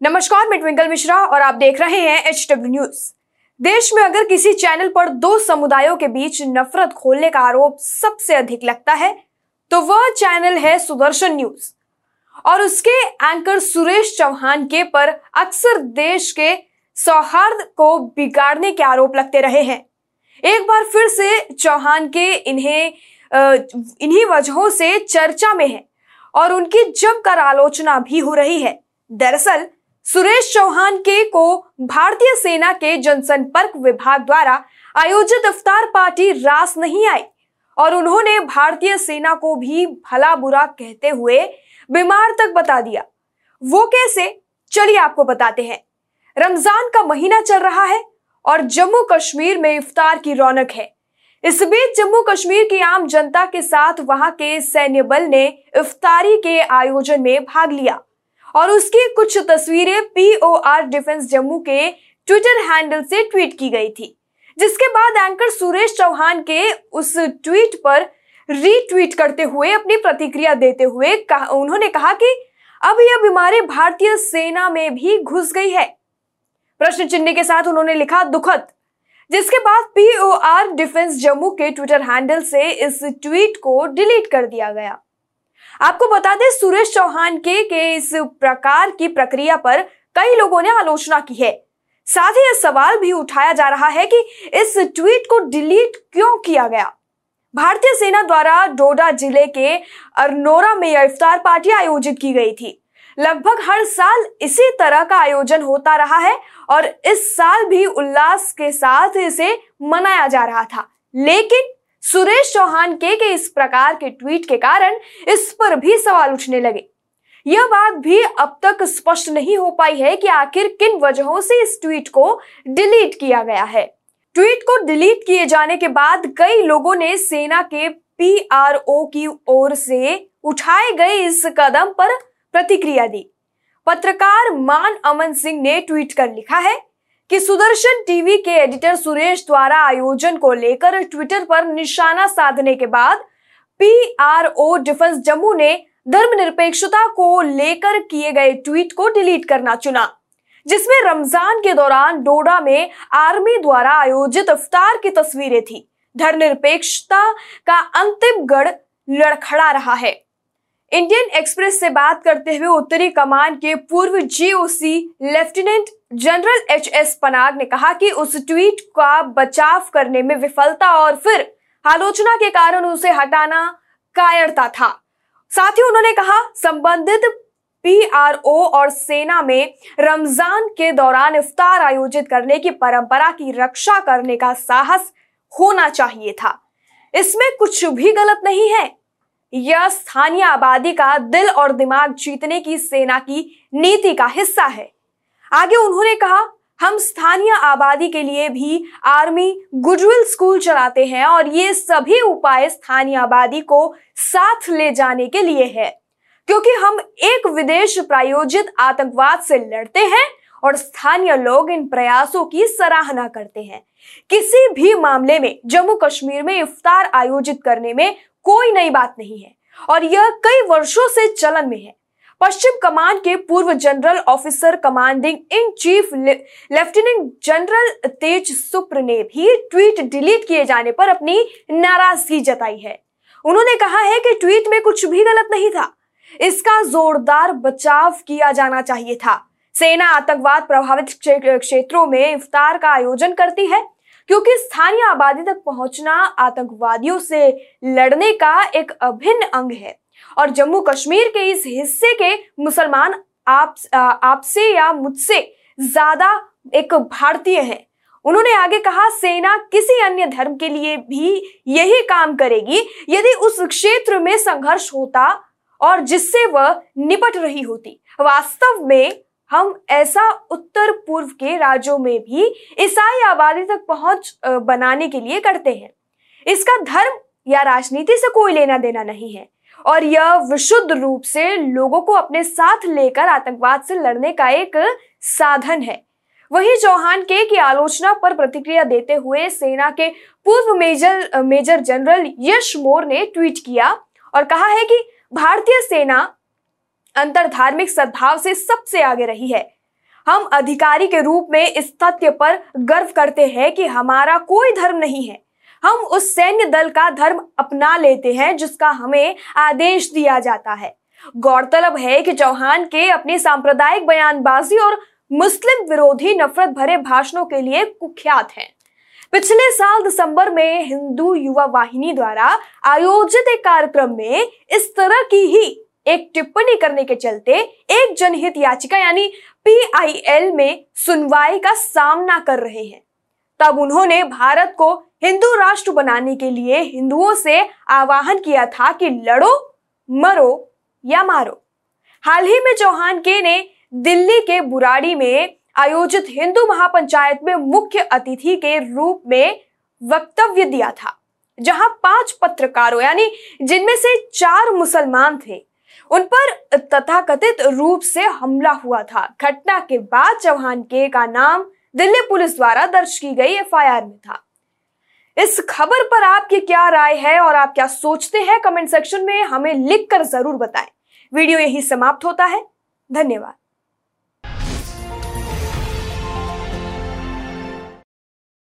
नमस्कार, मैं ट्विंकल मिश्रा और आप देख रहे हैं एच डब्ल्यू न्यूज़ देश में अगर किसी चैनल पर दो समुदायों के बीच नफरत खोलने का आरोप सबसे अधिक लगता है तो वह चैनल है सुदर्शन न्यूज़। और उसके एंकर सुरेश चौहान के पर अक्सर देश के सौहार्द को बिगाड़ने के आरोप लगते रहे हैं। एक बार फिर से चौहान के इन्हें इन्हीं वजहों से चर्चा में है और उनकी जमकर आलोचना भी हो रही है। दरअसल सुरेश चौहान के को भारतीय सेना के जनसंपर्क विभाग द्वारा आयोजित इफ्तार पार्टी रास नहीं आई और उन्होंने भारतीय सेना को भी भला बुरा कहते हुए बीमार तक बता दिया। वो कैसे? चलिए आपको बताते हैं। रमज़ान का महीना चल रहा है और जम्मू कश्मीर में इफ्तार की रौनक है। इस बीच जम्मू कश्मीर की आम जनता के साथ वहाँ के सैन्य बल ने इफ्तारी के आयोजन में भाग लिया। और उसकी कुछ तस्वीरें पीओआर डिफेंस जम्मू के ट्विटर हैंडल से ट्वीट की गई थी, जिसके बाद एंकर सुरेश चौहान के उस ट्वीट पर रीट्वीट करते हुए अपनी प्रतिक्रिया देते हुए उन्होंने कहा कि अब यह बीमारी भारतीय सेना में भी घुस गई है। प्रश्न चिन्ह के साथ उन्होंने लिखा, दुखद, जिसके बाद पीओआर डिफेंस जम्मू के ट्विटर हैंडल से इस ट्वीट को डिलीट कर दिया गया। आपको बता दें सुरेश चौहान के, के इस प्रकार की प्रक्रिया पर कई लोगों ने आलोचना की है। साथ ही यह सवाल भी उठाया जा रहा है कि इस ट्वीट को डिलीट क्यों किया गया? भारतीय सेना द्वारा डोडा ज़िले के अरनोरा में यह इफ्तार पार्टी आयोजित की गई थी। लगभग हर साल इसी तरह का आयोजन होता रहा है और इस साल भी उल्लास के साथ इसे मनाया जा रहा था। लेकिन सुरेश चौहान के, के इस प्रकार के ट्वीट के कारण इस पर भी सवाल उठने लगे। यह बात भी अब तक स्पष्ट नहीं हो पाई है कि आखिर किन वजहों से इस ट्वीट को डिलीट किया गया है। ट्वीट को डिलीट किए जाने के बाद कई लोगों ने सेना के पीआरओ की ओर से उठाए गए इस कदम पर प्रतिक्रिया दी। पत्रकार मान अमन सिंह ने ट्वीट कर लिखा है कि सुदर्शन टीवी के एडिटर सुरेश द्वारा आयोजन को लेकर ट्विटर पर निशाना साधने के बाद पीआरओ डिफेंस जम्मू ने धर्मनिरपेक्षता को लेकर किए गए ट्वीट को डिलीट करना चुना, जिसमें रमज़ान के दौरान डोडा में आर्मी द्वारा आयोजित इफ्तार की तस्वीरें थी। धर्मनिरपेक्षता का अंतिम गढ़ लड़खड़ा रहा है। इंडियन एक्सप्रेस से बात करते हुए उत्तरी कमान के पूर्व GOC lieutenant general H S Panag ने कहा कि उस ट्वीट का बचाव करने में विफलता और फिर आलोचना के कारण उसे हटाना कायरता था। साथ ही उन्होंने कहा, संबंधित पीआरओ और सेना में रमज़ान के दौरान इफ्तार आयोजित करने की परंपरा की रक्षा करने का साहस होना चाहिए था। इसमें कुछ भी गलत नहीं है। यह स्थानीय आबादी का दिल और दिमाग जीतने की सेना की नीति का हिस्सा है। आगे उन्होंने कहा, हम स्थानीय आबादी के लिए भी आर्मी गुडविल स्कूल चलाते हैं और ये सभी उपाय स्थानीय आबादी को साथ ले जाने के लिए है। क्योंकि हम एक विदेश प्रायोजित आतंकवाद से लड़ते हैं और स्थानीय लोग इन प्रयासों की सराहना करते हैं। किसी भी मामले में जम्मू कश्मीर में इफ्तार आयोजित करने में कोई नई बात नहीं है और यह कई वर्षों से चलन में है। पश्चिम कमान के पूर्व general officer commanding in chief lieutenant general Tej Sapru ने भी ट्वीट डिलीट किए जाने पर अपनी नाराज़गी जताई है। उन्होंने कहा है कि ट्वीट में कुछ भी गलत नहीं था। इसका जोरदार बचाव किया जाना चाहिए था। सेना आतंकवाद प्रभावित क्षेत्रों में इफ्तार का आयोजन करती है। क्योंकि स्थानीय आबादी तक पहुँचना आतंकवादियों से लड़ने का एक अभिन्न अंग है। और जम्मू कश्मीर के इस हिस्से के मुसलमान आप या मुझसे ज़्यादा एक भारतीय हैं। उन्होंने आगे कहा, सेना किसी अन्य धर्म के लिए भी यही काम करेगी। यदि उस क्षेत्र में संघर्ष होता और जिससे वह निपट रही होती, वास्तव में हम ऐसा उत्तर पूर्व के राज्यों में भी ईसाई आबादी तक पहुँच बनाने के लिए करते हैं। इसका धर्म या राजनीति से कोई लेना देना नहीं है और यह विशुद्ध रूप से लोगों को अपने साथ लेकर आतंकवाद से लड़ने का एक साधन है। वही चौहान के की आलोचना पर प्रतिक्रिया देते हुए सेना के पूर्व major major general Yash Mor ने ट्वीट किया और कहा है कि भारतीय सेना अंतर धार्मिक सद्भाव से सबसे आगे रही है। हम अधिकारी के रूप में इस तथ्य पर गर्व करते हैं कि हमारा कोई धर्म नहीं है। हम उस सैन्य दल का धर्म अपना लेते हैं, जिसका हमें आदेश दिया जाता है। गौरतलब है कि चौहान के अपनी सांप्रदायिक बयानबाजी और मुस्लिम विरोधी नफरत भरे भाषणों के लिए कुख्यात हैं। पिछले साल दिसंबर में हिंदू युवा वाहिनी द्वारा आयोजित एक कार्यक्रम में इस तरह की ही एक टिप्पणी करने के चलते एक जनहित याचिका यानी पीआईएल में सुनवाई का सामना कर रहे हैं। तब उन्होंने भारत को हिंदू राष्ट्र बनाने के लिए हिंदुओं से आवाहन किया था कि लड़ो, मरो या मारो। हाल ही में चौहान के ने दिल्ली के बुराड़ी में आयोजित हिंदू महापंचायत में मुख्य अतिथि के रूप में वक्तव्य दिया था, जहाँ पाँच पत्रकारों यानी जिनमें से चार मुसलमान थे उन पर तथाकथित रूप से हमला हुआ था। घटना के बाद चौहान के का नाम दिल्ली पुलिस द्वारा दर्ज की गई एफआईआर में था। इस खबर पर आपकी क्या राय है और आप क्या सोचते हैं? कमेंट सेक्शन में हमें लिखकर ज़रूर बताएँ। वीडियो यही समाप्त होता है। धन्यवाद।